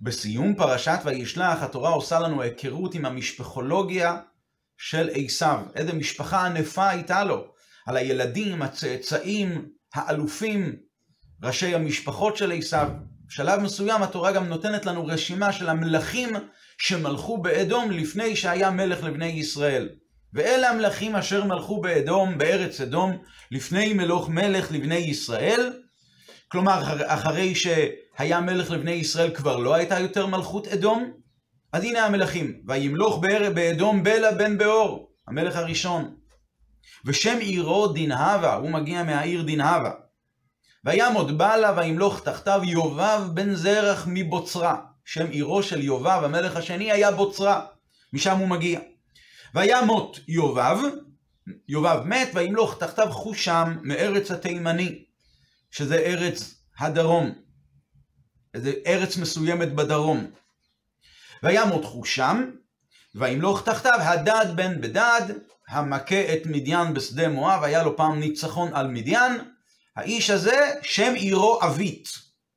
בסיום פרשת וישלח התורה עושה לנו היכרות עם המשפחולוגיה של עשיו. איזה משפחה ענפה הייתה לו. על הילדים, הצאצאים, האלופים, ראשי המשפחות של עשיו. בשלב מסוים התורה גם נותנת לנו רשימה של המלכים שמלכו באדום לפני שהיה מלך לבני ישראל. ואלה המלכים אשר מלכו באדום, בארץ אדום, לפני מלוך מלך לבני ישראל. כלומר, אחרי שהיה מלך לבני ישראל כבר לא הייתה יותר מלכות אדום. אז הנה המלכים, וימלוך באדום בלה בן באור, המלך הראשון. ושם עירו דנהבה, הוא מגיע מהעיר דנהבה. וימוד בלה וימלוך תחתיו יובב בן זרח מבוצרה. שם עירו של יובב, המלך השני, היה בוצרה. משם הוא מגיע. וימות יובב, יובב מת, וימלוך תחתיו חושם מארץ התימני, שזה ארץ הדרום. איזה ארץ מסוימת בדרום. וימות חושם, וימלוך תחתיו הדד בן בדד, המכה את מדיין בשדה מואב, היה לו פעם ניצחון על מדיין. האיש הזה, שם עירו אבית.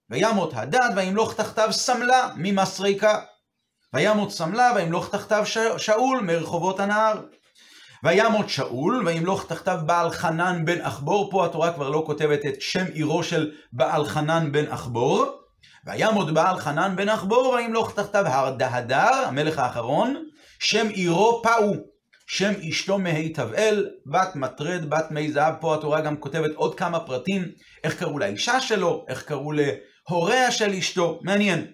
וימות הדד, וימלוך תחתיו סמלה ממסריקה. וימות סמלה, וימלוך תחתיו שאול מרחובות הנהר. וימות שאול, וימלוך תחתיו בעל חנן בן אחבור, פה התורה כבר לא כותבת את שם עירו של בעל חנן בן אחבור. וימות בעל חנן בן אחבור, וימלוך תחתיו הרדהדר, המלך האחרון, שם עירו פאו. שם אשתו מהי תבעל, בת מטרד, בת מי זהב, פה התורה גם כותבת עוד כמה פרטים, איך קראו לאישה שלו, איך קראו להוריה של אשתו, מעניין.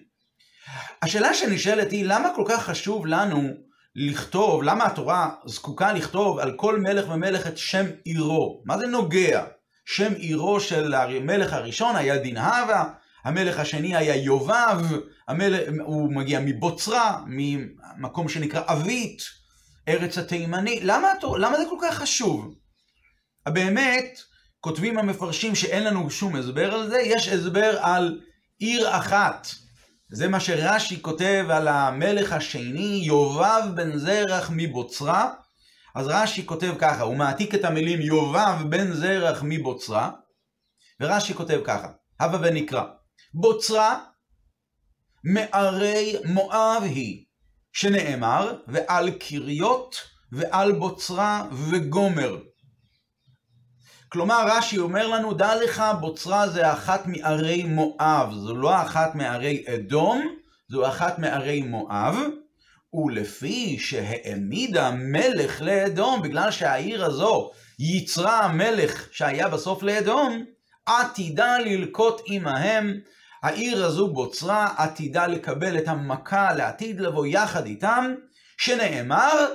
השאלה שנשאלת היא, למה כל כך חשוב לנו לכתוב, למה התורה זקוקה לכתוב על כל מלך ומלך את שם עירו? מה זה נוגע? שם עירו של המלך הראשון היה דנהבה, המלך השני היה יובב, המלך, הוא מגיע מבוצרה, ממקום שנקרא אבית, ארץ התימני. למה, למה זה כל כך חשוב? באמת, כותבים המפרשים שאין לנו שום הסבר על זה, יש הסבר על עיר אחת. זה מה שרש"י כותב על המלך השני, יובב בן זרח מבוצרה. אז רש"י כותב ככה, הוא מעתיק את המילים יובב בן זרח מבוצרה, ורש"י כותב ככה, הבה ונקרא, בוצרה מערי מואב היא, שנאמר, ועל קריות ועל בוצרה וגומר. כלומר, רש"י אומר לנו, דע לך, בוצרה זה אחת מערי מואב, זו לא אחת מערי אדום, זו אחת מערי מואב, ולפי שהעמידה מלך לאדום, בגלל שהעיר הזו יצרה המלך שהיה בסוף לאדום, עתידה ללקוט עמהם, העיר הזו בוצרה עתידה לקבל את המכה לעתיד לבוא יחד איתם, שנאמר,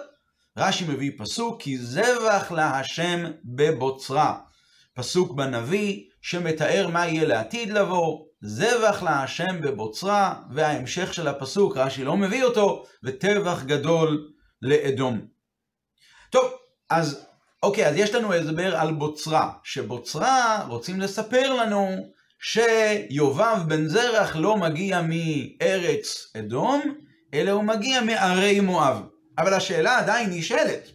רש"י מביא פסוק, כי זבח להשם בבוצרה. פסוק בנביא שמתאר מה יהיה לעתיד לבוא, זבח להשם בבוצרה, וההמשך של הפסוק, רש"י לא מביא אותו, וטבח גדול לאדום. טוב, אז אוקיי, אז יש לנו הסבר על בוצרה, שבוצרה רוצים לספר לנו שיובב בן זרח לא מגיע מארץ אדום, אלא הוא מגיע מערי מואב. אבל השאלה עדיין נשאלת,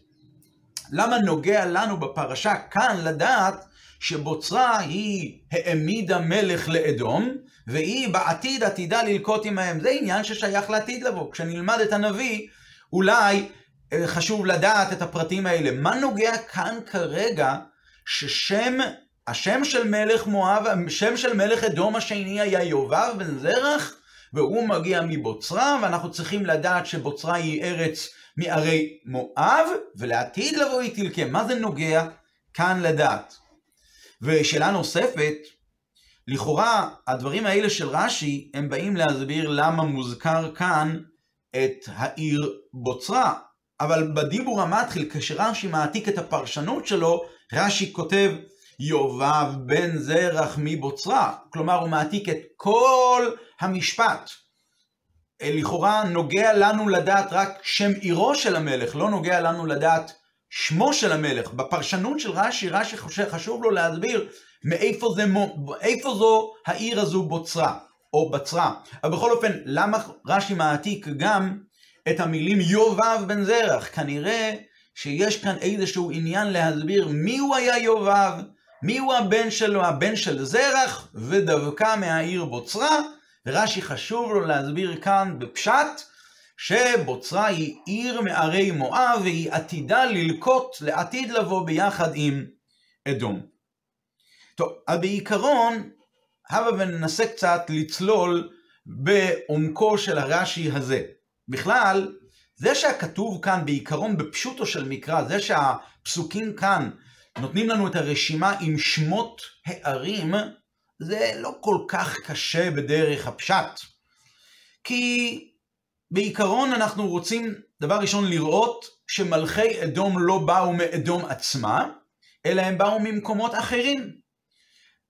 למה נוגע לנו בפרשה כאן לדעת שבוצרה היא העמידה מלך לאדום, והיא בעתיד עתידה ללקוט עמהם. זה עניין ששייך לעתיד לבוא. כשנלמד את הנביא, אולי אה, חשוב לדעת את הפרטים האלה. מה נוגע כאן כרגע ששם, השם של מלך מואב, השם של מלך אדום השני היה יובב בן זרח, והוא מגיע מבוצרה, ואנחנו צריכים לדעת שבוצרה היא ארץ מערי מואב, ולעתיד לבוא היא תלכה. מה זה נוגע כאן לדעת? ושאלה נוספת, לכאורה הדברים האלה של רש"י, הם באים להסביר למה מוזכר כאן את העיר בוצרה. אבל בדיבור המתחיל, כשרש"י מעתיק את הפרשנות שלו, רש"י כותב יובב בן זרח מבוצרה. כלומר, הוא מעתיק את כל המשפט. לכאורה נוגע לנו לדעת רק שם עירו של המלך, לא נוגע לנו לדעת שמו של המלך. בפרשנות של רש"י, רש"י חשוב לו להסביר מאיפה זה, איפה זו העיר הזו בוצרה, או בצרה. אבל בכל אופן, למה רש"י מעתיק גם את המילים יובב בן זרח? כנראה שיש כאן איזשהו עניין להסביר מי הוא היה יובב, מי הוא הבן שלו, הבן של זרח, ודווקא מהעיר בוצרה, ורש"י חשוב לו להסביר כאן בפשט, שבוצרה היא עיר מערי מואב והיא עתידה ללקוט לעתיד לבוא ביחד עם אדום. טוב, אז בעיקרון, הבה וננסה קצת לצלול בעומקו של הרש"י הזה. בכלל, זה שהכתוב כאן בעיקרון בפשוטו של מקרא, זה שהפסוקים כאן נותנים לנו את הרשימה עם שמות הערים, זה לא כל כך קשה בדרך הפשט. כי בעיקרון אנחנו רוצים, דבר ראשון, לראות שמלכי אדום לא באו מאדום עצמה, אלא הם באו ממקומות אחרים.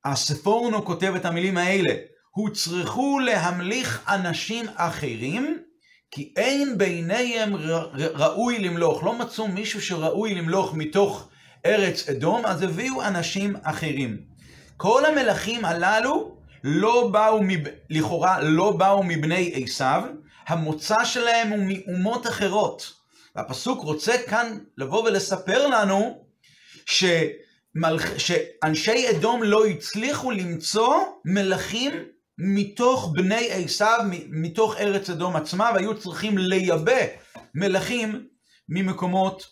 הספורנו כותב את המילים האלה, הוצרכו להמליך אנשים אחרים, כי אין ביניהם ראוי למלוך. לא מצאו מישהו שראוי למלוך מתוך ארץ אדום, אז הביאו אנשים אחרים. כל המלכים הללו לא באו, לכאורה לא באו מבני עשיו, המוצא שלהם הוא מאומות אחרות. והפסוק רוצה כאן לבוא ולספר לנו שמלכ... שאנשי אדום לא הצליחו למצוא מלכים מתוך בני עשיו, מתוך ארץ אדום עצמה, והיו צריכים לייבא מלכים ממקומות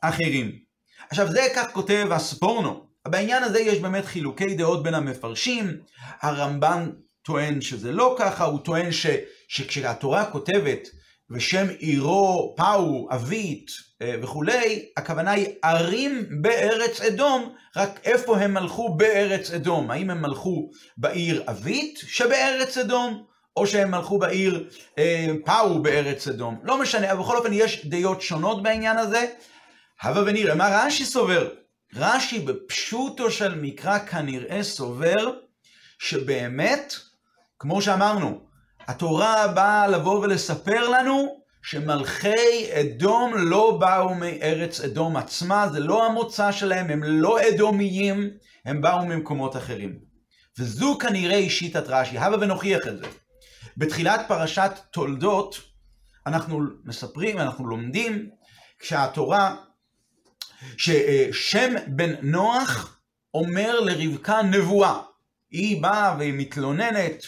אחרים. עכשיו זה כך כותב הספורנו. בעניין הזה יש באמת חילוקי דעות בין המפרשים. הרמב"ן טוען שזה לא ככה, הוא טוען ש, שכשהתורה כותבת ושם עירו פאו, אבית אה, וכולי, הכוונה היא ערים בארץ אדום, רק איפה הם מלכו בארץ אדום? האם הם מלכו בעיר אבית שבארץ אדום, או שהם מלכו בעיר אה, פאו בארץ אדום? לא משנה, אבל בכל אופן יש דעות שונות בעניין הזה. הבה ונראה מה רש"י סובר. רש"י בפשוטו של מקרא כנראה סובר שבאמת, כמו שאמרנו, התורה באה לבוא ולספר לנו שמלכי אדום לא באו מארץ אדום עצמה, זה לא המוצא שלהם, הם לא אדומיים, הם באו ממקומות אחרים. וזו כנראה שיטת רש"י, הבה ונוכיח את זה. בתחילת פרשת תולדות, אנחנו מספרים, אנחנו לומדים, כשהתורה, ששם בן נוח אומר לרבקה נבואה. היא באה והיא מתלוננת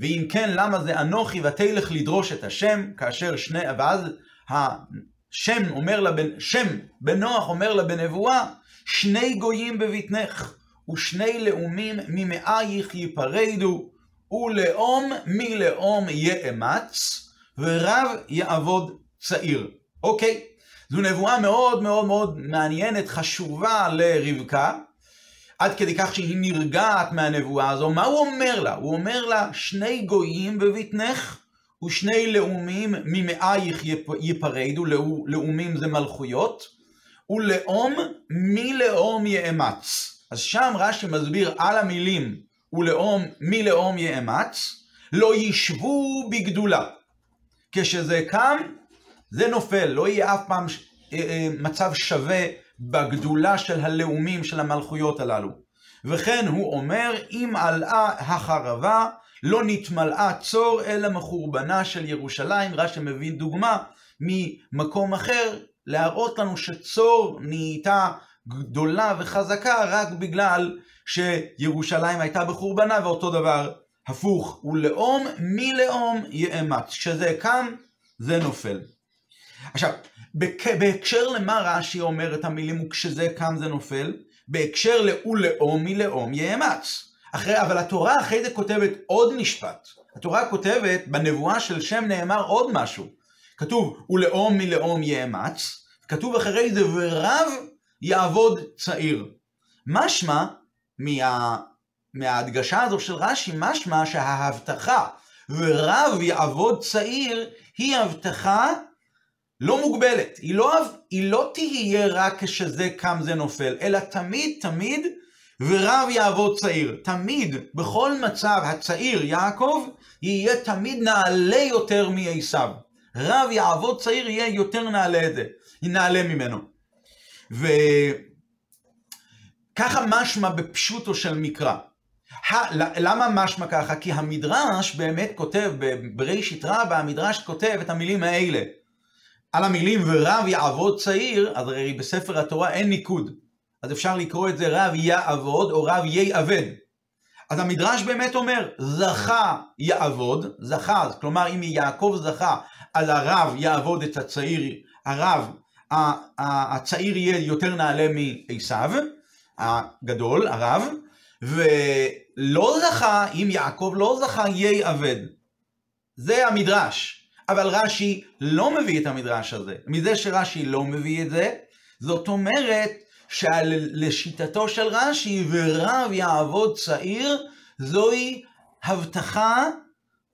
ואם כן, למה זה אנוכי ותלך לדרוש את השם, כאשר שני, ואז השם אומר לה, שם בנוח אומר לה בנבואה, שני גויים בבטנך, ושני לאומים ממאייך ייפרדו, ולאום מלאום יאמץ, ורב יעבוד צעיר. אוקיי? זו נבואה מאוד מאוד מאוד מעניינת, חשובה לרבקה, עד כדי כך שהיא נרגעת מהנבואה הזו, מה הוא אומר לה? הוא אומר לה, שני גויים בבטנך ושני לאומים ממאייך ייפרדו, לאומים זה מלכויות, ולאום מלאום יאמץ. אז שם רש"י מסביר על המילים ולאום מלאום יאמץ, לא ישבו בגדולה. כשזה קם, זה נופל, לא יהיה אף פעם אה, אה, מצב שווה בגדולה של הלאומים של המלכויות הללו. וכן הוא אומר, אם עלאה החרבה, לא נתמלאה צור אלא מחורבנה של ירושלים. רש"י מביא דוגמה ממקום אחר, להראות לנו שצור נהייתה גדולה וחזקה רק בגלל שירושלים הייתה בחורבנה, ואותו דבר הפוך, ולאום מלאום יאמץ. כשזה קם, זה נופל. עכשיו, בהקשר למה רש"י אומר את המילים וכשזה קם זה נופל? בהקשר ל"ולאום מלאום יאמץ". אחרי, אבל התורה אחרי זה כותבת עוד משפט. התורה כותבת, בנבואה של שם נאמר עוד משהו. כתוב ולאום מלאום יאמץ, כתוב אחרי זה ורב יעבוד צעיר. משמע, מה, מההדגשה הזו של רש"י, משמע שההבטחה ורב יעבוד צעיר היא הבטחה לא מוגבלת, היא לא, היא לא תהיה רק כשזה קם זה נופל, אלא תמיד תמיד ורב יעבוד צעיר. תמיד, בכל מצב, הצעיר יעקב יהיה תמיד נעלה יותר מעשיו. רב יעבוד צעיר יהיה יותר נעלה את זה, נעלה ממנו. וככה משמע בפשוטו של מקרא. למה משמע ככה? כי המדרש באמת כותב, בראשית רבה המדרש כותב את המילים האלה. על המילים ורב יעבוד צעיר, אז הרי בספר התורה אין ניקוד. אז אפשר לקרוא את זה רב יעבוד או רב יעבד. אז המדרש באמת אומר, זכה יעבוד, זכה, כלומר אם יעקב זכה, אז הרב יעבוד את הצעיר, הרב, הצעיר יהיה יותר נעלה מעשיו, הגדול, הרב, ולא זכה, אם יעקב לא זכה, יהיה אבד. זה המדרש. אבל רש"י לא מביא את המדרש הזה. מזה שרש"י לא מביא את זה, זאת אומרת שלשיטתו של רש"י, ורב יעבוד צעיר, זוהי הבטחה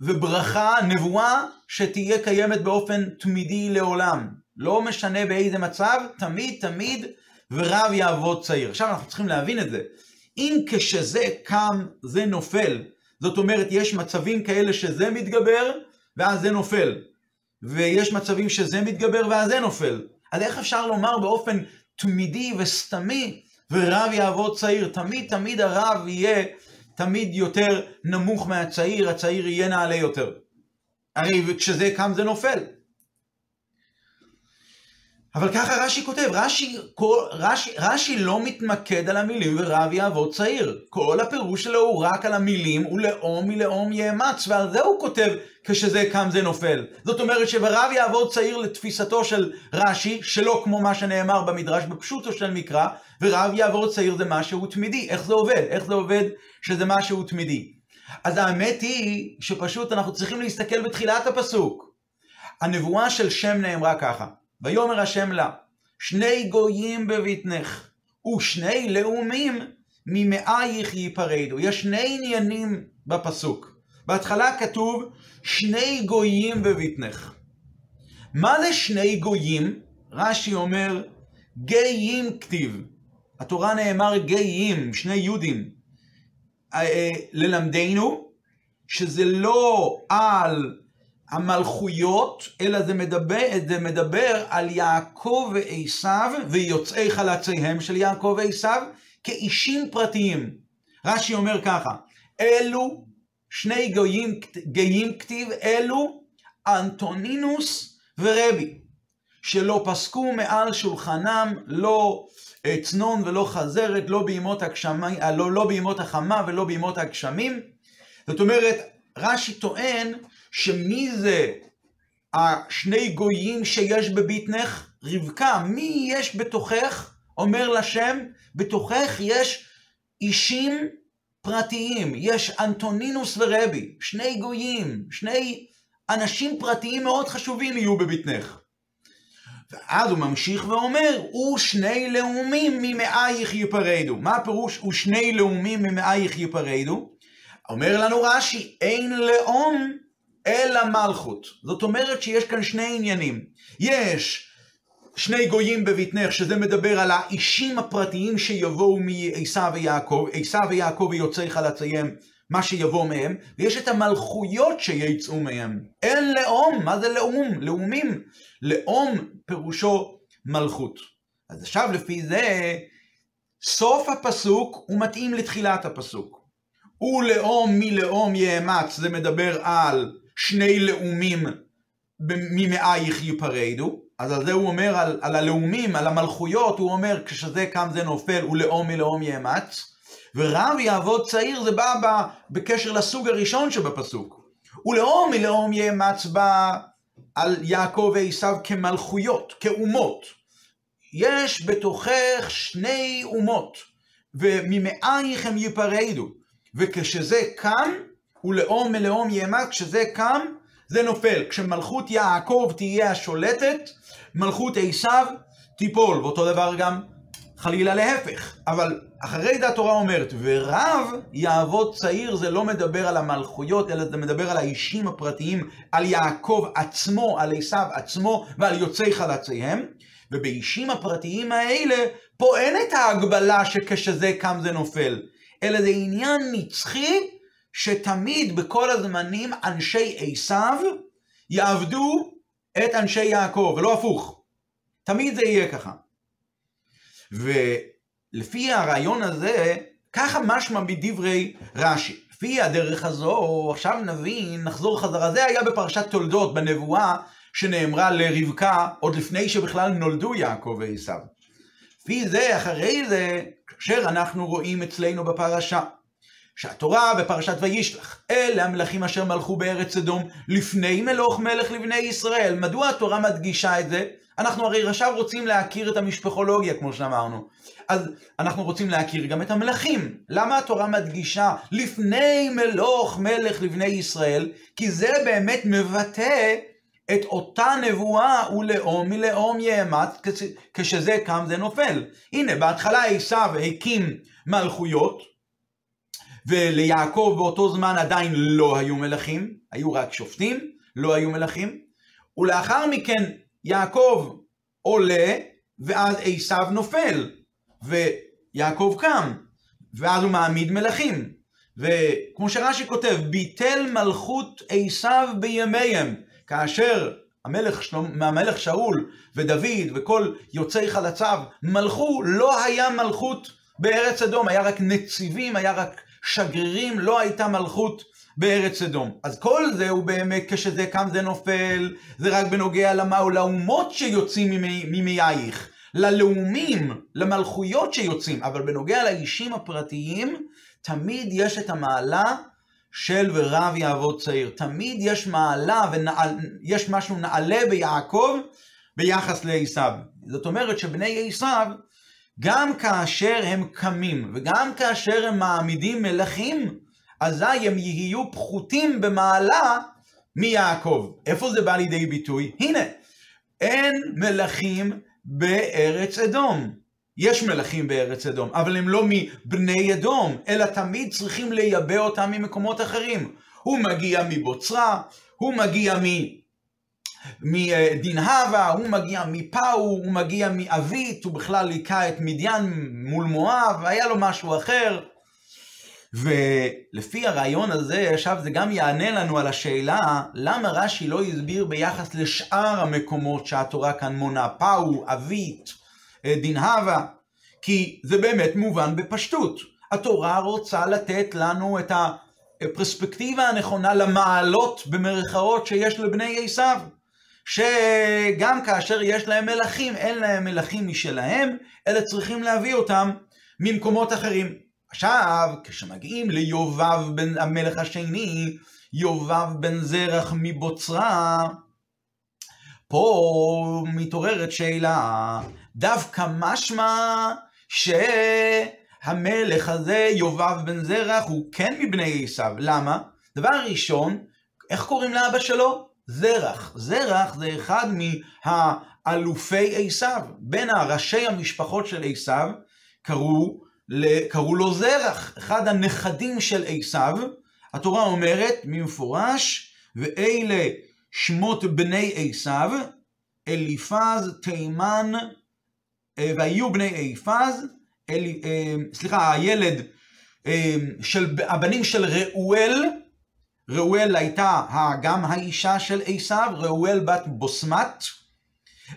וברכה, נבואה, שתהיה קיימת באופן תמידי לעולם. לא משנה באיזה מצב, תמיד תמיד ורב יעבוד צעיר. עכשיו אנחנו צריכים להבין את זה. אם כשזה קם זה נופל, זאת אומרת יש מצבים כאלה שזה מתגבר ואז זה נופל, ויש מצבים שזה מתגבר ואז זה נופל. אז איך אפשר לומר באופן תמידי וסתמי ורב יעבוד צעיר? תמיד תמיד הרב יהיה תמיד יותר נמוך מהצעיר, הצעיר יהיה נעלה יותר. הרי כשזה קם זה נופל. אבל ככה רש"י כותב, רש"י, רש"י, רש"י לא מתמקד על המילים ורב יעבוד צעיר. כל הפירוש שלו הוא רק על המילים ולאום מלאום יאמץ, ועל זה הוא כותב כשזה קם זה נופל. זאת אומרת שברב יעבוד צעיר לתפיסתו של רש"י, שלא כמו מה שנאמר במדרש בפשוטו של מקרא, ורב יעבוד צעיר זה משהו תמידי. איך זה עובד? איך זה עובד שזה משהו תמידי? אז האמת היא שפשוט אנחנו צריכים להסתכל בתחילת הפסוק. הנבואה של שם נאמרה ככה. ויאמר השם לה, שני גויים בבטנך, ושני לאומים ממאייך ייפרדו. יש שני עניינים בפסוק. בהתחלה כתוב, שני גויים בבטנך. מה זה שני גויים? רש"י אומר, גאים כתיב. התורה נאמר גאים, שני יהודים. אה, אה, ללמדנו שזה לא על המלכויות, אלא זה מדבר, זה מדבר על יעקב ועשיו ויוצאי חלציהם של יעקב ועשיו כאישים פרטיים. רש"י אומר ככה, אלו שני גויים, גאים כתיב, אלו אנטונינוס ורבי, שלא פסקו מעל שולחנם לא צנון ולא חזרת, לא בימות, הגשמי, לא, לא בימות החמה ולא בימות הגשמים. זאת אומרת, רש"י טוען שמי זה השני גויים שיש בביטנך? רבקה, מי יש בתוכך? אומר לשם, בתוכך יש אישים פרטיים, יש אנטונינוס ורבי, שני גויים, שני אנשים פרטיים מאוד חשובים יהיו בביטנך. ואז הוא ממשיך ואומר, ושני לאומים ממאייך ייפרדו. מה הפירוש ושני לאומים ממאייך ייפרדו? אומר לנו רש"י, אין לאום אלא מלכות. זאת אומרת שיש כאן שני עניינים. יש שני גויים בבטנך, שזה מדבר על האישים הפרטיים שיבואו מעשיו ויעקב, עשיו ויעקב ויוצאי חלציהם, מה שיבוא מהם, ויש את המלכויות שיצאו מהם. אין לאום, מה זה לאום? לאומים. לאום פירושו מלכות. אז עכשיו לפי זה, סוף הפסוק הוא מתאים לתחילת הפסוק. ולאום מלאום יאמץ, זה מדבר על שני לאומים ממאייך ייפרדו, אז על זה הוא אומר, על, על הלאומים, על המלכויות, הוא אומר, כשזה קם זה נופל, ולאום מלאום יאמץ. ורב יעבוד צעיר, זה בא ב, בקשר לסוג הראשון שבפסוק. ולאום מלאום יאמץ בא על יעקב ועשיו כמלכויות, כאומות. יש בתוכך שני אומות, וממאייך הם ייפרדו. וכשזה קם, ולאום מלאום יאמץ, כשזה קם, זה נופל. כשמלכות יעקב תהיה השולטת, מלכות עשיו תיפול. ואותו דבר גם חלילה להפך. אבל אחרי זה התורה אומרת, ורב יעבוד צעיר, זה לא מדבר על המלכויות, אלא זה מדבר על האישים הפרטיים, על יעקב עצמו, על עשיו עצמו ועל יוצאי חלציהם. ובאישים הפרטיים האלה, פה אין את ההגבלה שכשזה קם זה נופל, אלא זה עניין נצחי שתמיד בכל הזמנים אנשי עשיו יעבדו את אנשי יעקב, ולא הפוך. תמיד זה יהיה ככה. ולפי הרעיון הזה, ככה משמע מדברי רש"י. לפי הדרך הזו, עכשיו נבין, נחזור חזרה. זה היה בפרשת תולדות, בנבואה שנאמרה לרבקה, עוד לפני שבכלל נולדו יעקב ועשיו. לפי זה, אחרי זה, כאשר אנחנו רואים אצלנו בפרשה, שהתורה בפרשת וישלח, אלה המלכים אשר מלכו בארץ אדום לפני מלוך מלך לבני ישראל. מדוע התורה מדגישה את זה? אנחנו הרי עכשיו רוצים להכיר את המשפחולוגיה, כמו שאמרנו. אז אנחנו רוצים להכיר גם את המלכים. למה התורה מדגישה לפני מלוך מלך לבני ישראל? כי זה באמת מבטא את אותה נבואה ולאום מלאום יאמץ, כשזה קם זה נופל. הנה, בהתחלה עשיו הקים מלכויות, וליעקב באותו זמן עדיין לא היו מלכים, היו רק שופטים, לא היו מלכים, ולאחר מכן יעקב עולה, ואז עשיו נופל, ויעקב קם, ואז הוא מעמיד מלכים. וכמו שרש"י כותב, ביטל מלכות עשיו בימיהם, כאשר המלך, שלום, המלך שאול ודוד וכל יוצאי חלציו מלכו, לא היה מלכות בארץ אדום, היה רק נציבים, היה רק שגרירים, לא הייתה מלכות בארץ אדום. אז כל זה הוא באמת, כשזה קם זה נופל, זה רק בנוגע למה, לאומות שיוצאים ממייך, ללאומים, למלכויות שיוצאים, אבל בנוגע לאישים הפרטיים, תמיד יש את המעלה של ורב יעבוד צעיר. תמיד יש מעלה ויש משהו נעלה ביעקב ביחס לעשיו. זאת אומרת שבני עשיו, גם כאשר הם קמים וגם כאשר הם מעמידים מלכים, אזי הם יהיו פחותים במעלה מיעקב. איפה זה בא לידי ביטוי? הנה, אין מלכים בארץ אדום. יש מלכים בארץ אדום, אבל הם לא מבני אדום, אלא תמיד צריכים לייבא אותם ממקומות אחרים. הוא מגיע מבוצרה, הוא מגיע מ... מדין הווה, הוא מגיע מפאו, הוא מגיע מאבית, הוא בכלל היכה את מדיין מול מואב, היה לו משהו אחר. ולפי הרעיון הזה, עכשיו זה גם יענה לנו על השאלה, למה רש"י לא הסביר ביחס לשאר המקומות שהתורה כאן מונה, פאו, אבית, דין הווה, כי זה באמת מובן בפשטות. התורה רוצה לתת לנו את הפרספקטיבה הנכונה למעלות במרכאות שיש לבני עשיו. שגם כאשר יש להם מלכים, אין להם מלכים משלהם, אלא צריכים להביא אותם ממקומות אחרים. עכשיו, כשמגיעים ליובב בן המלך השני, יובב בן זרח מבוצרה, פה מתעוררת שאלה, דווקא משמע שהמלך הזה, יובב בן זרח, הוא כן מבני עשיו. למה? דבר ראשון, איך קוראים לאבא שלו? זרח. זרח זה אחד מהאלופי עשיו. בין הראשי המשפחות של עשיו קראו, קראו לו זרח. אחד הנכדים של עשיו, התורה אומרת במפורש, ואלה שמות בני עשיו, אליפז, תימן, אה, והיו בני עפז, אה, סליחה, הילד אה, של, הבנים של ראואל, ראואל הייתה גם האישה של עשיו, ראואל בת בוסמת,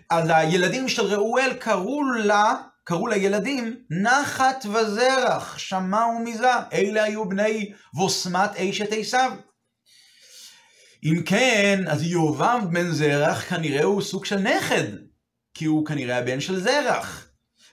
אז הילדים של ראואל קראו לה, קראו לילדים נחת וזרח, שמע ומזה, אלה היו בני בוסמת אשת עשיו. אם כן, אז יובב בן זרח כנראה הוא סוג של נכד, כי הוא כנראה הבן של זרח.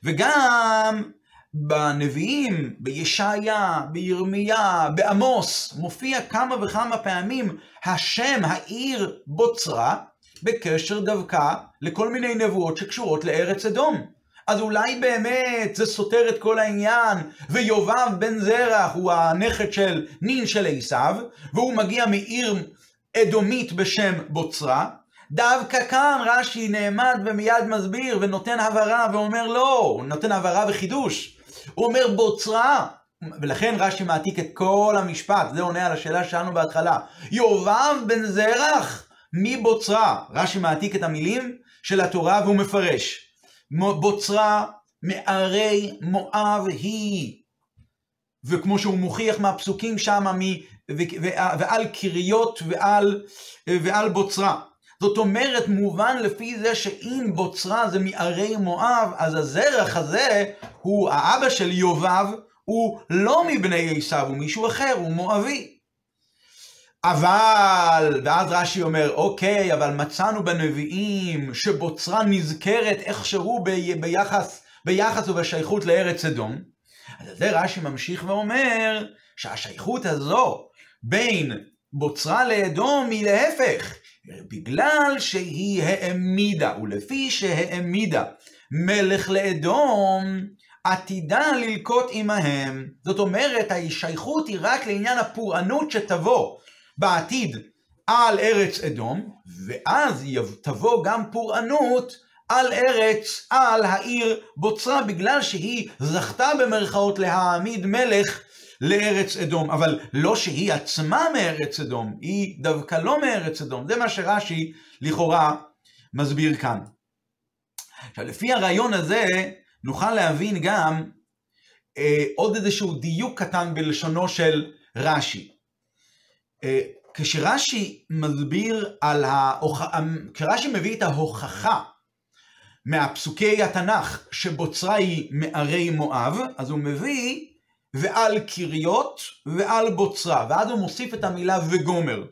וגם בנביאים, בישעיה, בירמיה, בעמוס, מופיע כמה וכמה פעמים השם העיר בוצרה, בקשר דווקא לכל מיני נבואות שקשורות לארץ אדום. אז אולי באמת זה סותר את כל העניין, ויובב בן זרח הוא הנכד של נין של עשיו, והוא מגיע מעיר אדומית בשם בוצרה, דווקא כאן רש"י נעמד ומיד מסביר ונותן הבהרה ואומר לא, הוא נותן הבהרה וחידוש. הוא אומר בוצרה, ולכן רש"י מעתיק את כל המשפט, זה עונה על השאלה שלנו בהתחלה. יובב בן זרח מבוצרה. רש"י מעתיק את המילים של התורה והוא מפרש. בוצרה מערי מואב היא. וכמו שהוא מוכיח מהפסוקים שם, ועל קריות ועל, ועל בוצרה. זאת אומרת, מובן לפי זה שאם בוצרה זה מערי מואב, אז הזרח הזה הוא האבא של יובב, הוא לא מבני עשיו, הוא מישהו אחר, הוא מואבי. אבל, ואז רש"י אומר, אוקיי, אבל מצאנו בנביאים שבוצרה נזכרת איכשהו ביחס, ביחס ובשייכות לארץ אדום. אז זה רש"י ממשיך ואומר, שהשייכות הזו בין בוצרה לאדום היא להפך, בגלל שהיא העמידה, ולפי שהעמידה מלך לאדום, עתידה ללקוט עמהם. זאת אומרת, השייכות היא רק לעניין הפורענות שתבוא בעתיד על ארץ אדום, ואז תבוא גם פורענות על ארץ, על העיר בוצרה, בגלל שהיא זכתה במרכאות להעמיד מלך לארץ אדום, אבל לא שהיא עצמה מארץ אדום, היא דווקא לא מארץ אדום. זה מה שרש"י לכאורה מסביר כאן. עכשיו, לפי הרעיון הזה, נוכל להבין גם אה, עוד איזשהו דיוק קטן בלשונו של רש"י. אה, כשרש"י מסביר על ההוכחה, כשרש"י מביא את ההוכחה מהפסוקי התנ"ך שבוצרה היא מערי מואב, אז הוא מביא ועל קריות ועל בוצרה, ואז הוא מוסיף את המילה וגומר.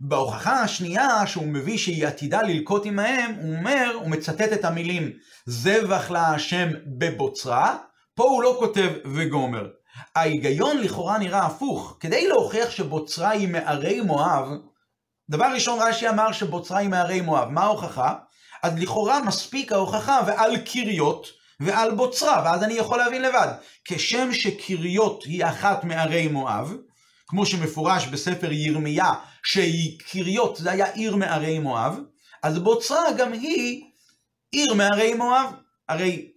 בהוכחה השנייה שהוא מביא שהיא עתידה ללקוט עמהם, הוא אומר, הוא מצטט את המילים זבח להשם בבוצרה, פה הוא לא כותב וגומר. ההיגיון לכאורה נראה הפוך. כדי להוכיח שבוצרה היא מערי מואב, דבר ראשון רש"י אמר שבוצרה היא מערי מואב. מה ההוכחה? אז לכאורה מספיק ההוכחה ועל קריות ועל בוצרה, ואז אני יכול להבין לבד. כשם שקריות היא אחת מערי מואב, כמו שמפורש בספר ירמיה, שהיא קריות, זה היה עיר מערי מואב, אז בוצרה גם היא עיר מערי מואב. הרי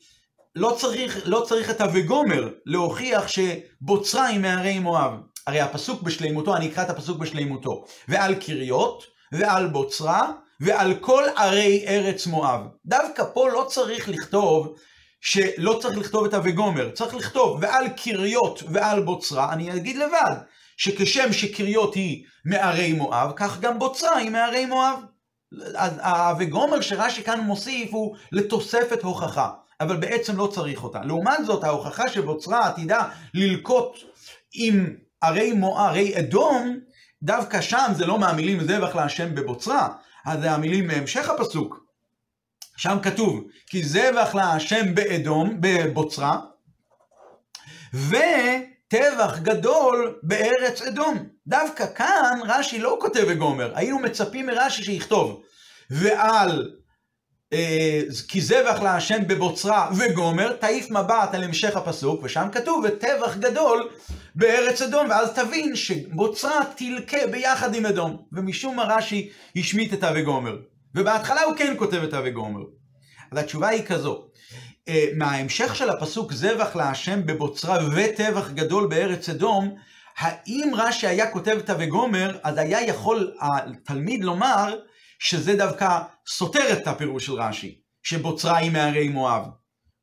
לא צריך, לא צריך את ה"וגומר" להוכיח שבוצרה היא מערי מואב. הרי הפסוק בשלימותו, אני אקרא את הפסוק בשלימותו. ועל קריות, ועל בוצרה, ועל כל ערי ארץ מואב. דווקא פה לא צריך לכתוב שלא צריך לכתוב את ה"וגומר", צריך לכתוב ועל קריות ועל בוצרה, אני אגיד לבד, שכשם שקריות היא מערי מואב, כך גם בוצרה היא מערי מואב. ה"וגומר" שרש"י כאן מוסיף הוא לתוספת הוכחה, אבל בעצם לא צריך אותה. לעומת זאת, ההוכחה שבוצרה עתידה ללקוט עם ערי מואב, ערי אדום, דווקא שם זה לא מהמילים זבח להשם בבוצרה, אז זה המילים מהמשך הפסוק. שם כתוב, כי זבח להשם באדום, בבוצרה, וטבח גדול בארץ אדום. דווקא כאן רש"י לא כותב וגומר, היינו מצפים מרש"י שיכתוב, ועל אה, כי זבח להשם בבוצרה וגומר, תעיף מבט על המשך הפסוק, ושם כתוב, וטבח גדול בארץ אדום, ואז תבין שבוצרה תלקה ביחד עם אדום, ומשום מה רש"י השמיט את ה"וגומר". ובהתחלה הוא כן כותב את ה"וגומר". אז התשובה היא כזו, אה, מההמשך של הפסוק זבח להשם בבוצרה וטבח גדול בארץ אדום, האם רש"י היה כותב את ה"וגומר", אז היה יכול התלמיד לומר שזה דווקא סותר את הפירוש של רש"י, שבוצרה היא מערי מואב.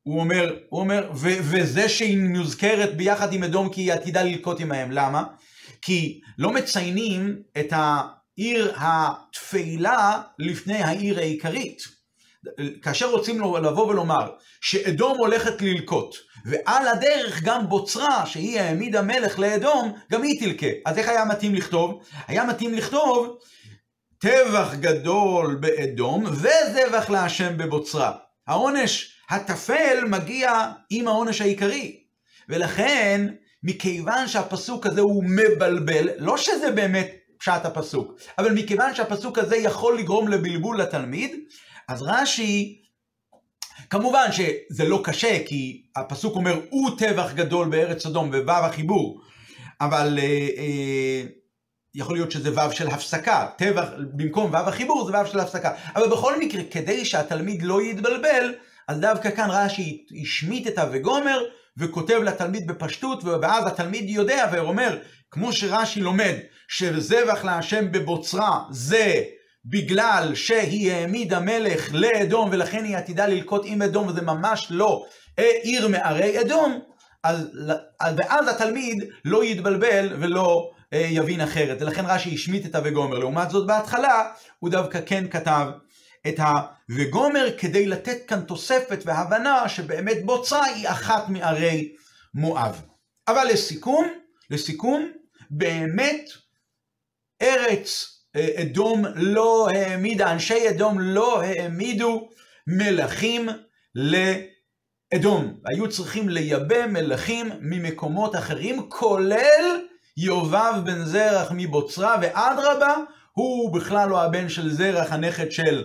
הוא אומר, הוא אומר, ו- וזה שהיא מוזכרת ביחד עם אדום כי היא עתידה ללקוט עמהם. למה? כי לא מציינים את העיר התפלה לפני העיר העיקרית. כאשר רוצים לבוא ולומר שאדום הולכת ללקוט, ועל הדרך גם בוצרה, שהיא העמידה מלך לאדום, גם היא תלקה. אז איך היה מתאים לכתוב? היה מתאים לכתוב טבח גדול באדום וזבח להשם בבוצרה. העונש הטפל מגיע עם העונש העיקרי. ולכן, מכיוון שהפסוק הזה הוא מבלבל, לא שזה באמת פשט הפסוק, אבל מכיוון שהפסוק הזה יכול לגרום לבלבול לתלמיד, אז רש"י, כמובן שזה לא קשה, כי הפסוק אומר, הוא טבח גדול בארץ סדום, וו' החיבור, אבל אה, אה, יכול להיות שזה ו' של הפסקה, טבח, במקום ו' החיבור זה ו' של הפסקה. אבל בכל מקרה, כדי שהתלמיד לא יתבלבל, אז דווקא כאן רש"י השמיט את ה"וגומר", וכותב לתלמיד בפשטות, ואז התלמיד יודע ואומר, כמו שרש"י לומד, שזבח להשם בבוצרה זה בגלל שהיא העמידה מלך לאדום ולכן היא עתידה ללקוט עם אדום וזה ממש לא עיר מערי אדום, אז, ואז התלמיד לא יתבלבל ולא אה, יבין אחרת. ולכן רש"י השמיט את ה"וגומר". לעומת זאת בהתחלה הוא דווקא כן כתב את ה"וגומר" כדי לתת כאן תוספת והבנה שבאמת בוצרה היא אחת מערי מואב. אבל לסיכום, לסיכום, באמת ארץ אה, אדום לא העמידה, אנשי אדום לא העמידו מלכים אדום, והיו צריכים לייבא מלכים ממקומות אחרים, כולל יובב בן זרח מבוצרה, ואדרבה, הוא בכלל לא הבן של זרח, הנכד של,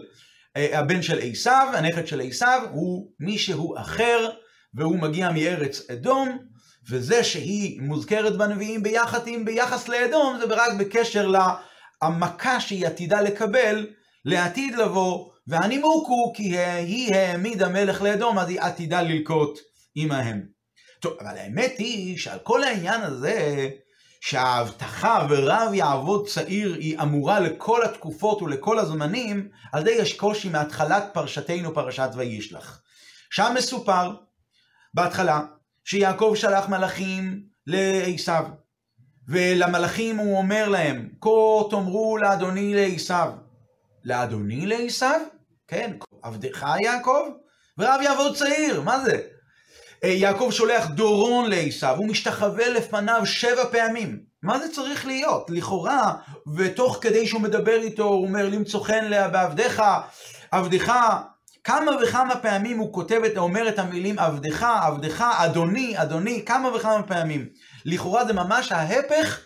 הבן של עשיו, הנכד של עשיו הוא מישהו אחר, והוא מגיע מארץ אדום, וזה שהיא מוזכרת בנביאים ביחד עם, ביחס לאדום, זה רק בקשר למכה שהיא עתידה לקבל לעתיד לבוא, והנימוק הוא כי היא העמידה מלך לאדום, אז היא עתידה ללקוט עמהם. טוב, אבל האמת היא שעל כל העניין הזה, שההבטחה ורב יעבוד צעיר היא אמורה לכל התקופות ולכל הזמנים, על זה יש קושי מהתחלת פרשתנו פרשת וישלח. שם מסופר, בהתחלה, שיעקב שלח מלאכים לעשיו, ולמלאכים הוא אומר להם, כה תאמרו לאדוני לעשיו. לאדוני לעשיו? כן, עבדך יעקב? ורב יעבוד צעיר, מה זה? אה, יעקב שולח דורון לעשיו, הוא משתחווה לפניו שבע פעמים. מה זה צריך להיות? לכאורה, ותוך כדי שהוא מדבר איתו, הוא אומר, למצוא חן בעבדיך, עבדך, כמה וכמה פעמים הוא כותב את, אומר את המילים עבדך, עבדך, אדוני, אדוני, כמה וכמה פעמים. לכאורה זה ממש ההפך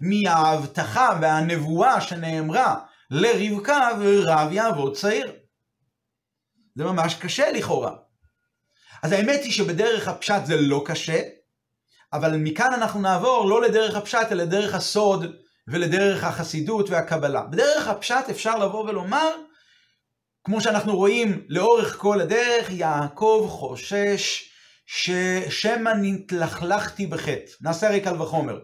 מההבטחה והנבואה שנאמרה לרבקה ורב יעבוד צעיר. זה ממש קשה לכאורה. אז האמת היא שבדרך הפשט זה לא קשה, אבל מכאן אנחנו נעבור לא לדרך הפשט, אלא לדרך הסוד ולדרך החסידות והקבלה. בדרך הפשט אפשר לבוא ולומר, כמו שאנחנו רואים לאורך כל הדרך, יעקב חושש ששמא נתלכלכתי בחטא. נעשה הרי קל וחומר.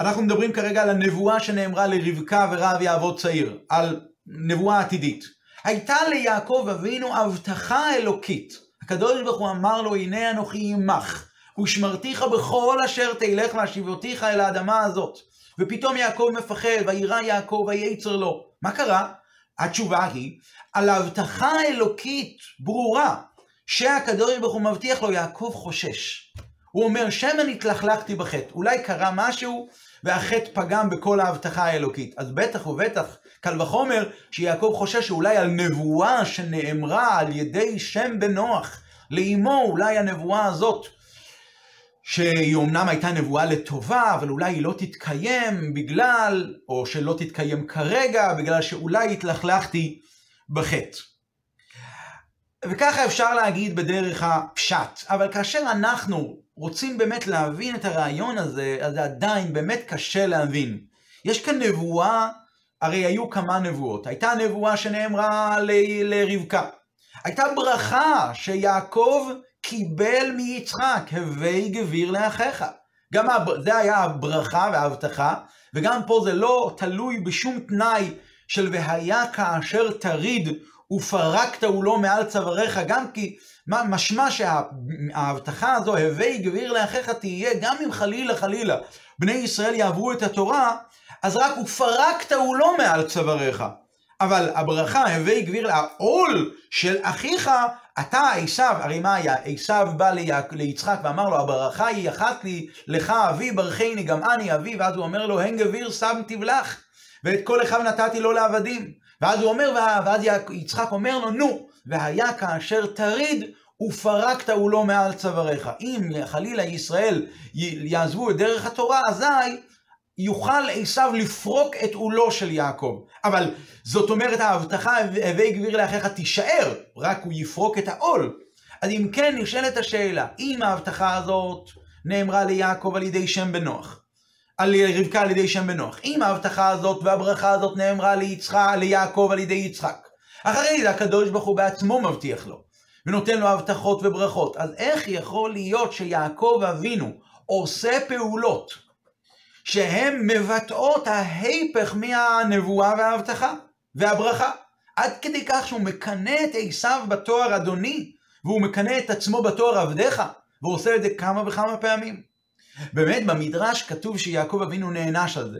אנחנו מדברים כרגע על הנבואה שנאמרה לרבקה ורב יעבוד צעיר, על נבואה עתידית. הייתה ליעקב אבינו הבטחה אלוקית. הקדוש ברוך הוא אמר לו, הנה אנוכי עמך, ושמרתיך בכל אשר תלך והשיבותיך אל האדמה הזאת. ופתאום יעקב מפחד, וירא יעקב ויצר לו. מה קרה? התשובה היא, על ההבטחה האלוקית ברורה, שהקדוש ברוך הוא מבטיח לו, יעקב חושש. הוא אומר, שמא נתלכלכתי בחטא. אולי קרה משהו והחטא פגם בכל ההבטחה האלוקית. אז בטח ובטח, קל וחומר, שיעקב חושש שאולי על נבואה שנאמרה על ידי שם בנוח לאמו, אולי הנבואה הזאת, שהיא אמנם הייתה נבואה לטובה, אבל אולי היא לא תתקיים בגלל, או שלא תתקיים כרגע, בגלל שאולי התלכלכתי בחטא. וככה אפשר להגיד בדרך הפשט. אבל כאשר אנחנו רוצים באמת להבין את הרעיון הזה, אז זה עדיין באמת קשה להבין. יש כאן נבואה, הרי היו כמה נבואות. הייתה נבואה שנאמרה ל- לרבקה. הייתה ברכה שיעקב קיבל מיצחק, הווי גביר לאחיך. גם זה היה הברכה וההבטחה, וגם פה זה לא תלוי בשום תנאי של והיה כאשר תריד ופרקת הוא לא מעל צוואריך, גם כי משמע שההבטחה הזו, הווי גביר לאחיך תהיה, גם אם חלילה חלילה בני ישראל יעברו את התורה, אז רק ופרקת הוא לא מעל צוואריך. אבל הברכה, הווי גביר לעול של אחיך, אתה עשיו, הרי מה היה? עשיו בא ליצחק ואמר לו, הברכה היא אחת לי, לך אבי ברכני, גם אני אבי, ואז הוא אומר לו, הן גביר שם תבלח, ואת כל אחיו נתתי לו לעבדים. ואז הוא אומר, ואז יצחק אומר לו, נו, והיה כאשר תריד, ופרקת הוא לא מעל צוואריך. אם חלילה ישראל יעזבו את דרך התורה, אזי יוכל עשיו לפרוק את עולו של יעקב. אבל זאת אומרת ההבטחה, הווי גביר לאחיך תישאר, רק הוא יפרוק את העול. אז אם כן נשאלת השאלה, אם ההבטחה הזאת נאמרה ליעקב על ידי שם בנוח, על רבקה על ידי שם בנוח. אם ההבטחה הזאת והברכה הזאת נאמרה ליצחק, ליעקב על ידי יצחק. אחרי זה הקדוש ברוך הוא בעצמו מבטיח לו, ונותן לו הבטחות וברכות. אז איך יכול להיות שיעקב אבינו עושה פעולות שהן מבטאות ההיפך מהנבואה וההבטחה והברכה? עד כדי כך שהוא מקנא את עשיו בתואר אדוני, והוא מקנא את עצמו בתואר עבדיך, והוא עושה את זה כמה וכמה פעמים. באמת, במדרש כתוב שיעקב אבינו נענש על זה.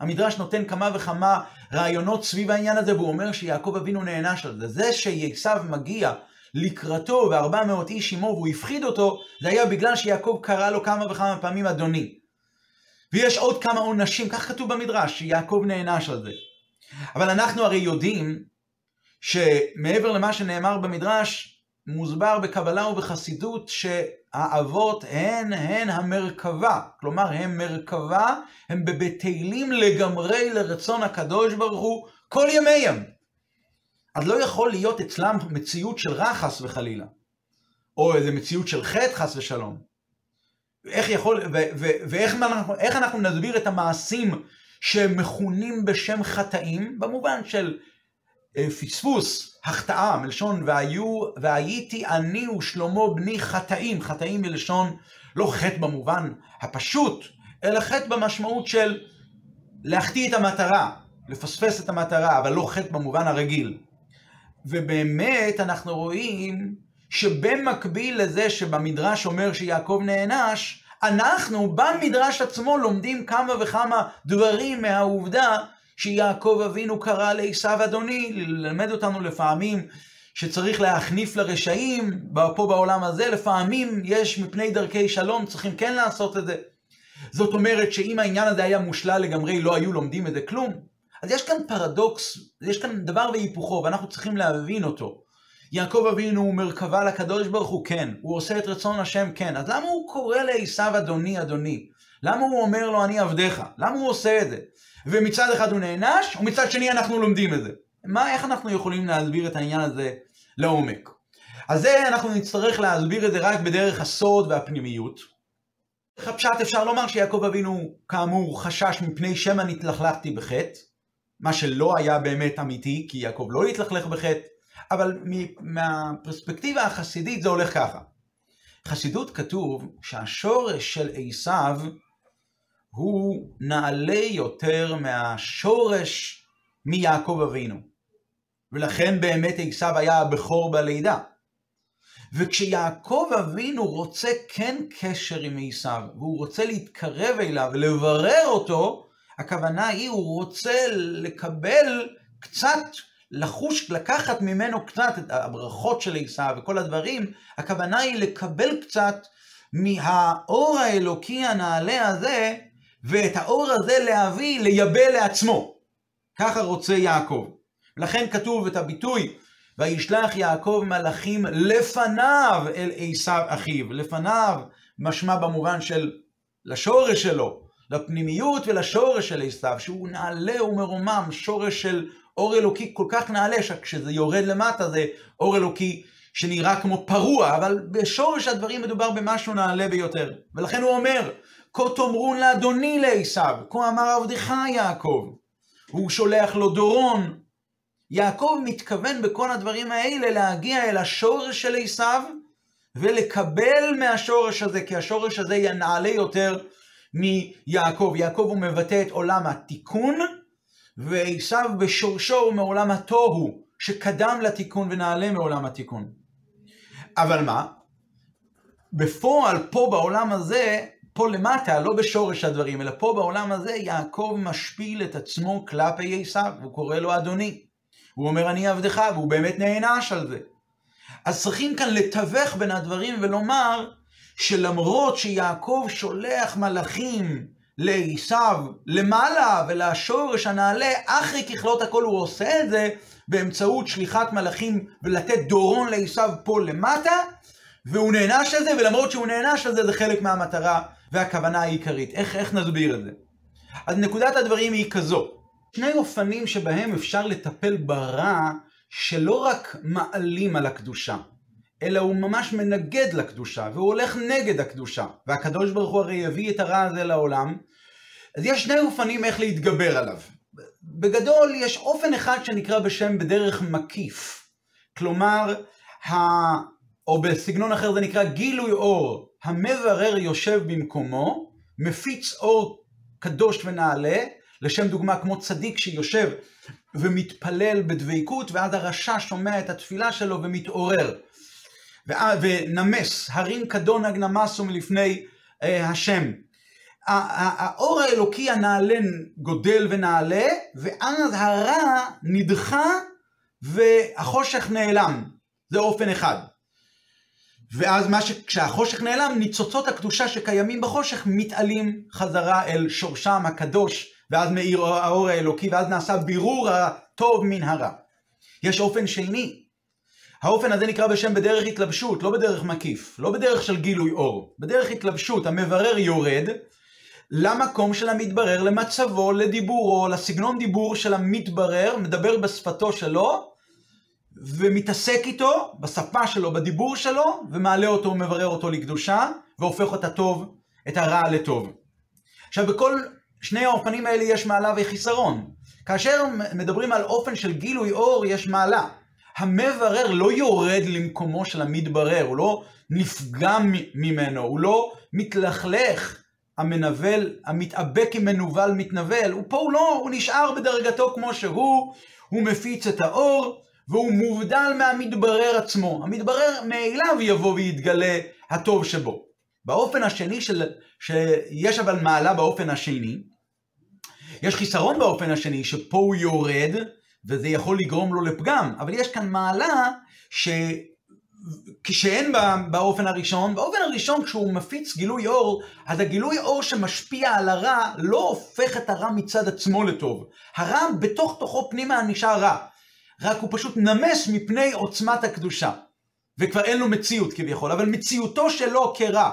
המדרש נותן כמה וכמה רעיונות סביב העניין הזה, והוא אומר שיעקב אבינו נענש על זה. זה שעשיו מגיע לקראתו וארבע מאות איש עמו והוא הפחיד אותו, זה היה בגלל שיעקב קרא לו כמה וכמה פעמים אדוני. ויש עוד כמה עונשים, כך כתוב במדרש, שיעקב נענש על זה. אבל אנחנו הרי יודעים שמעבר למה שנאמר במדרש, מוסבר בקבלה ובחסידות שהאבות הן הן המרכבה, כלומר הם מרכבה, הם בבטלים לגמרי לרצון הקדוש ברוך הוא כל ימיהם. אז לא יכול להיות אצלם מציאות של רע חס וחלילה, או איזה מציאות של חטא חס ושלום. איך יכול, ו, ו, ואיך אנחנו, אנחנו נסביר את המעשים שמכונים בשם חטאים, במובן של אה, פספוס, החטאה, מלשון והיו, והייתי אני ושלמה בני חטאים, חטאים מלשון לא חטא במובן הפשוט, אלא חטא במשמעות של להחטיא את המטרה, לפספס את המטרה, אבל לא חטא במובן הרגיל. ובאמת אנחנו רואים שבמקביל לזה שבמדרש אומר שיעקב נענש, אנחנו במדרש עצמו לומדים כמה וכמה דברים מהעובדה שיעקב אבינו קרא לעשו אדוני, ללמד אותנו לפעמים שצריך להחניף לרשעים, פה בעולם הזה, לפעמים יש מפני דרכי שלום, צריכים כן לעשות את זה. זאת אומרת שאם העניין הזה היה מושלל לגמרי, לא היו לומדים את זה כלום. אז יש כאן פרדוקס, יש כאן דבר והיפוכו, ואנחנו צריכים להבין אותו. יעקב אבינו הוא מרכבה לקדוש ברוך הוא, כן. הוא עושה את רצון השם, כן. אז למה הוא קורא לעשו אדוני אדוני? למה הוא אומר לו אני עבדיך? למה הוא עושה את זה? ומצד אחד הוא נענש, ומצד שני אנחנו לומדים את זה. מה, איך אנחנו יכולים להסביר את העניין הזה לעומק? אז זה אנחנו נצטרך להסביר את זה רק בדרך הסוד והפנימיות. הפשט אפשר לומר שיעקב אבינו כאמור חשש מפני שמא נתלכלכתי בחטא, מה שלא היה באמת אמיתי, כי יעקב לא התלכלך בחטא, אבל מהפרספקטיבה החסידית זה הולך ככה. חסידות כתוב שהשורש של עשיו הוא נעלה יותר מהשורש מיעקב אבינו. ולכן באמת עשיו היה הבכור בלידה. וכשיעקב אבינו רוצה כן קשר עם עשיו, והוא רוצה להתקרב אליו, לברר אותו, הכוונה היא, הוא רוצה לקבל קצת, לחוש, לקחת ממנו קצת את הברכות של עשיו וכל הדברים, הכוונה היא לקבל קצת מהאור האלוקי הנעלה הזה, ואת האור הזה להביא, לייבא לעצמו. ככה רוצה יעקב. לכן כתוב את הביטוי, וישלח יעקב מלאכים לפניו אל עשיו אחיו. לפניו משמע במובן של לשורש שלו, לפנימיות ולשורש של עשיו, שהוא נעלה ומרומם, שורש של אור אלוקי כל כך נעלה, שכשזה יורד למטה זה אור אלוקי שנראה כמו פרוע, אבל בשורש הדברים מדובר במשהו נעלה ביותר. ולכן הוא אומר, כה תאמרון לאדוני לעשיו, כה אמר עבדך יעקב. הוא שולח לו דורון. יעקב מתכוון בכל הדברים האלה להגיע אל השורש של עשיו ולקבל מהשורש הזה, כי השורש הזה ינעלה יותר מיעקב. יעקב הוא מבטא את עולם התיקון, ועשיו בשורשו הוא מעולם התוהו, שקדם לתיקון ונעלה מעולם התיקון. אבל מה? בפועל, פה בעולם הזה, פה למטה, לא בשורש הדברים, אלא פה בעולם הזה, יעקב משפיל את עצמו כלפי עשיו, הוא קורא לו אדוני. הוא אומר אני עבדך, והוא באמת נענש על זה. אז צריכים כאן לתווך בין הדברים ולומר שלמרות שיעקב שולח מלאכים לעשיו למעלה ולשורש הנעלה, אחרי ככלות הכל הוא עושה את זה באמצעות שליחת מלאכים ולתת דורון לעשיו פה למטה, והוא נענש על זה, ולמרות שהוא נענש על זה, זה חלק מהמטרה והכוונה העיקרית. איך, איך נסביר את זה? אז נקודת הדברים היא כזו. שני אופנים שבהם אפשר לטפל ברע שלא רק מעלים על הקדושה, אלא הוא ממש מנגד לקדושה, והוא הולך נגד הקדושה. והקדוש ברוך הוא הרי הביא את הרע הזה לעולם. אז יש שני אופנים איך להתגבר עליו. בגדול יש אופן אחד שנקרא בשם בדרך מקיף. כלומר, ה... או בסגנון אחר זה נקרא גילוי אור. המברר יושב במקומו, מפיץ אור קדוש ונעלה, לשם דוגמה כמו צדיק שיושב ומתפלל בדבקות, ואז הרשע שומע את התפילה שלו ומתעורר. ונמס, הרים כדונג נמסו מלפני אה, השם. האור האלוקי הנעלה גודל ונעלה, ואז הרע נדחה והחושך נעלם. זה אופן אחד. ואז ש... כשהחושך נעלם, ניצוצות הקדושה שקיימים בחושך מתעלים חזרה אל שורשם הקדוש, ואז מאיר האור האלוקי, ואז נעשה בירור הטוב מן הרע. יש אופן שני. האופן הזה נקרא בשם בדרך התלבשות, לא בדרך מקיף, לא בדרך של גילוי אור. בדרך התלבשות, המברר יורד למקום של המתברר, למצבו, לדיבורו, לסגנון דיבור של המתברר, מדבר בשפתו שלו, ומתעסק איתו, בשפה שלו, בדיבור שלו, ומעלה אותו ומברר אותו לקדושה, והופך את הטוב, את הרע לטוב. עכשיו, בכל שני האופנים האלה יש מעלה וחיסרון. כאשר מדברים על אופן של גילוי אור, יש מעלה. המברר לא יורד למקומו של המתברר, הוא לא נפגע ממנו, הוא לא מתלכלך. המנבל, המתאבק עם מנוול מתנבל, הוא פה הוא לא, הוא נשאר בדרגתו כמו שהוא, הוא מפיץ את האור, והוא מובדל מהמתברר עצמו. המתברר מאליו יבוא ויתגלה הטוב שבו. באופן השני של, שיש אבל מעלה באופן השני, יש חיסרון באופן השני, שפה הוא יורד, וזה יכול לגרום לו לפגם, אבל יש כאן מעלה ש... כשאין באופן הראשון, באופן הראשון כשהוא מפיץ גילוי אור, אז הגילוי אור שמשפיע על הרע לא הופך את הרע מצד עצמו לטוב. הרע בתוך תוכו פנימה נשאר רע, רק הוא פשוט נמס מפני עוצמת הקדושה. וכבר אין לו מציאות כביכול, אבל מציאותו שלו כרע,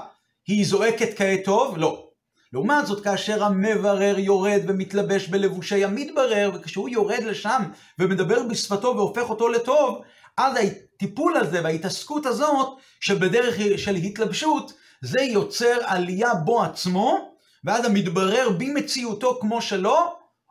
היא זועקת כעת טוב? לא. לעומת זאת, כאשר המברר יורד ומתלבש בלבושי המתברר, וכשהוא יורד לשם ומדבר בשפתו והופך אותו לטוב, אז הטיפול הזה וההתעסקות הזאת, שבדרך של התלבשות, זה יוצר עלייה בו עצמו, ואז המתברר במציאותו כמו שלו,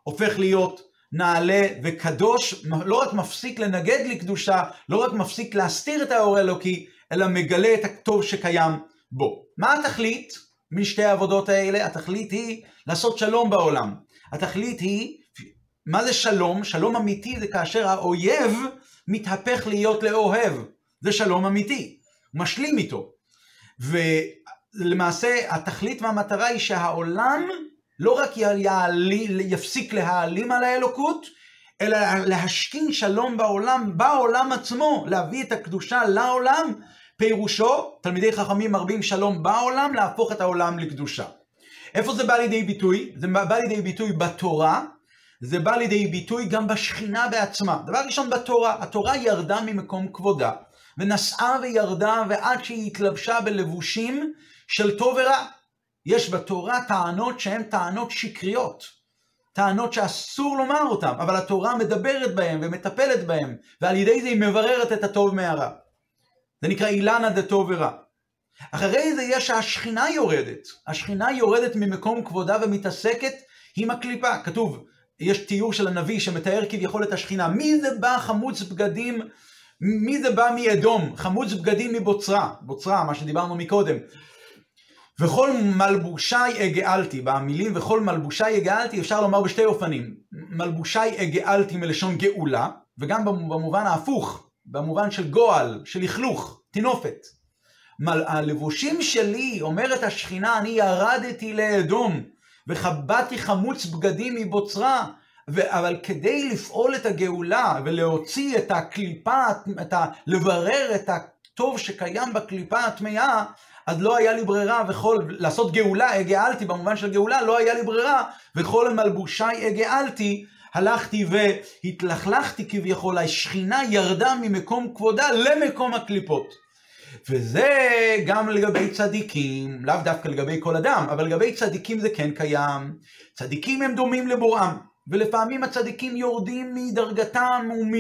הופך להיות נעלה וקדוש, לא רק מפסיק לנגד לקדושה, לא רק מפסיק להסתיר את האור האלוקי, אלא מגלה את הטוב שקיים בו. מה התכלית משתי העבודות האלה? התכלית היא לעשות שלום בעולם. התכלית היא, מה זה שלום? שלום אמיתי זה כאשר האויב מתהפך להיות לאוהב. זה שלום אמיתי. משלים איתו. ולמעשה התכלית והמטרה היא שהעולם לא רק יעלי, יפסיק להעלים על האלוקות, אלא להשכין שלום בעולם, בעולם עצמו, להביא את הקדושה לעולם, פירושו, תלמידי חכמים מרבים שלום בעולם, להפוך את העולם לקדושה. איפה זה בא לידי ביטוי? זה בא לידי ביטוי בתורה, זה בא לידי ביטוי גם בשכינה בעצמה. דבר ראשון בתורה, התורה ירדה ממקום כבודה, ונסעה וירדה ועד שהיא התלבשה בלבושים של טוב ורע. יש בתורה טענות שהן טענות שקריות, טענות שאסור לומר אותן, אבל התורה מדברת בהן ומטפלת בהן, ועל ידי זה היא מבררת את הטוב מהרע. זה נקרא אילנה דטוב ורע. אחרי זה יש השכינה יורדת. השכינה יורדת ממקום כבודה ומתעסקת עם הקליפה. כתוב, יש תיאור של הנביא שמתאר כביכול את השכינה. מי זה בא חמוץ בגדים, מי זה בא מאדום? חמוץ בגדים מבוצרה. בוצרה, מה שדיברנו מקודם. וכל מלבושי אגאלתי, במילים וכל מלבושי אגאלתי אפשר לומר בשתי אופנים. מלבושי אגאלתי מלשון גאולה, וגם במובן ההפוך, במובן של גועל, של לכלוך, טינופת. הלבושים שלי, אומרת השכינה, אני ירדתי לאדום, וחבטתי חמוץ בגדים מבוצרה, ו... אבל כדי לפעול את הגאולה ולהוציא את הקליפה, את ה... לברר את הטוב שקיים בקליפה הטמאה, אז לא היה לי ברירה, וכל, לעשות גאולה, הגאלתי, במובן של גאולה, לא היה לי ברירה, וכל מלבושי הגאלתי, הלכתי והתלכלכתי כביכול, השכינה ירדה ממקום כבודה למקום הקליפות. וזה גם לגבי צדיקים, לאו דווקא לגבי כל אדם, אבל לגבי צדיקים זה כן קיים. צדיקים הם דומים לבוראם, ולפעמים הצדיקים יורדים מדרגתם ומ...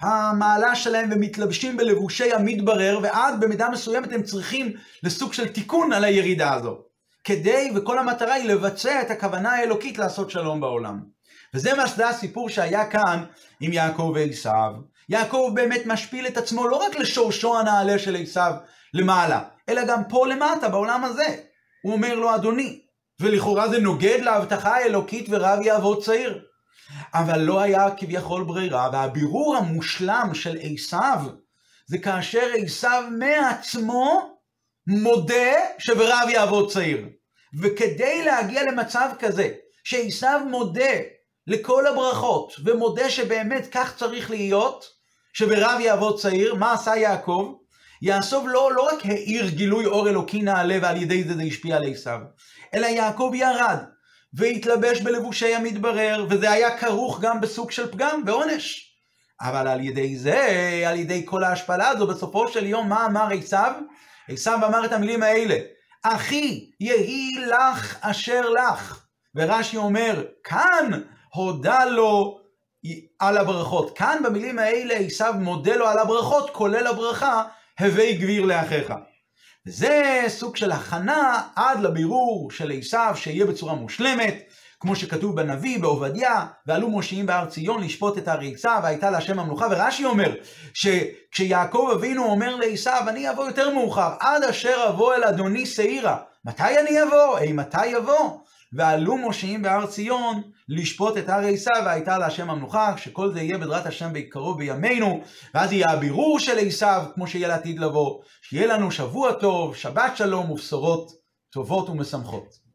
המעלה שלהם ומתלבשים בלבושי המתברר, ואז במידה מסוימת הם צריכים לסוג של תיקון על הירידה הזו. כדי, וכל המטרה היא לבצע את הכוונה האלוקית לעשות שלום בעולם. וזה מה שזה הסיפור שהיה כאן עם יעקב ועשיו. יעקב באמת משפיל את עצמו לא רק לשורשו הנעלה של עשיו למעלה, אלא גם פה למטה, בעולם הזה. הוא אומר לו, אדוני, ולכאורה זה נוגד להבטחה האלוקית ורב יעבוד צעיר. אבל לא היה כביכול ברירה, והבירור המושלם של עשיו זה כאשר עשיו מעצמו מודה שברב יעבוד צעיר. וכדי להגיע למצב כזה, שעשיו מודה לכל הברכות, ומודה שבאמת כך צריך להיות, שברב יעבוד צעיר, מה עשה יעקב? יעקב לא, לא רק האיר גילוי אור אלוקי נעלה ועל ידי זה זה השפיע על עשיו, אלא יעקב ירד והתלבש בלבושי המתברר, וזה היה כרוך גם בסוג של פגם ועונש. אבל על ידי זה, על ידי כל ההשפלה הזו, בסופו של יום, מה אמר עשיו? עשיו אמר את המילים האלה, אחי, יהי לך אשר לך. ורש"י אומר, כאן הודה לו על הברכות. כאן במילים האלה עשיו מודה לו על הברכות, כולל הברכה, הווי גביר לאחיך. זה סוג של הכנה עד לבירור של עשיו, שיהיה בצורה מושלמת, כמו שכתוב בנביא, בעובדיה, ועלו מושיעים בהר ציון לשפוט את הריצה, והייתה להשם המלוכה. ורש"י אומר, שכשיעקב אבינו אומר לעשיו, אני אבוא יותר מאוחר, עד אשר אבוא אל אדוני שעירה. מתי אני אבוא? אי מתי יבוא? ועלו מושיעים בהר ציון לשפוט את הר עשיו, והייתה להשם המלוכה, שכל זה יהיה בדרת השם בקרוב בימינו, ואז יהיה הבירור של עשיו, כמו שיהיה לעתיד לבוא. שיהיה לנו שבוע טוב, שבת שלום ובשורות טובות ומשמחות.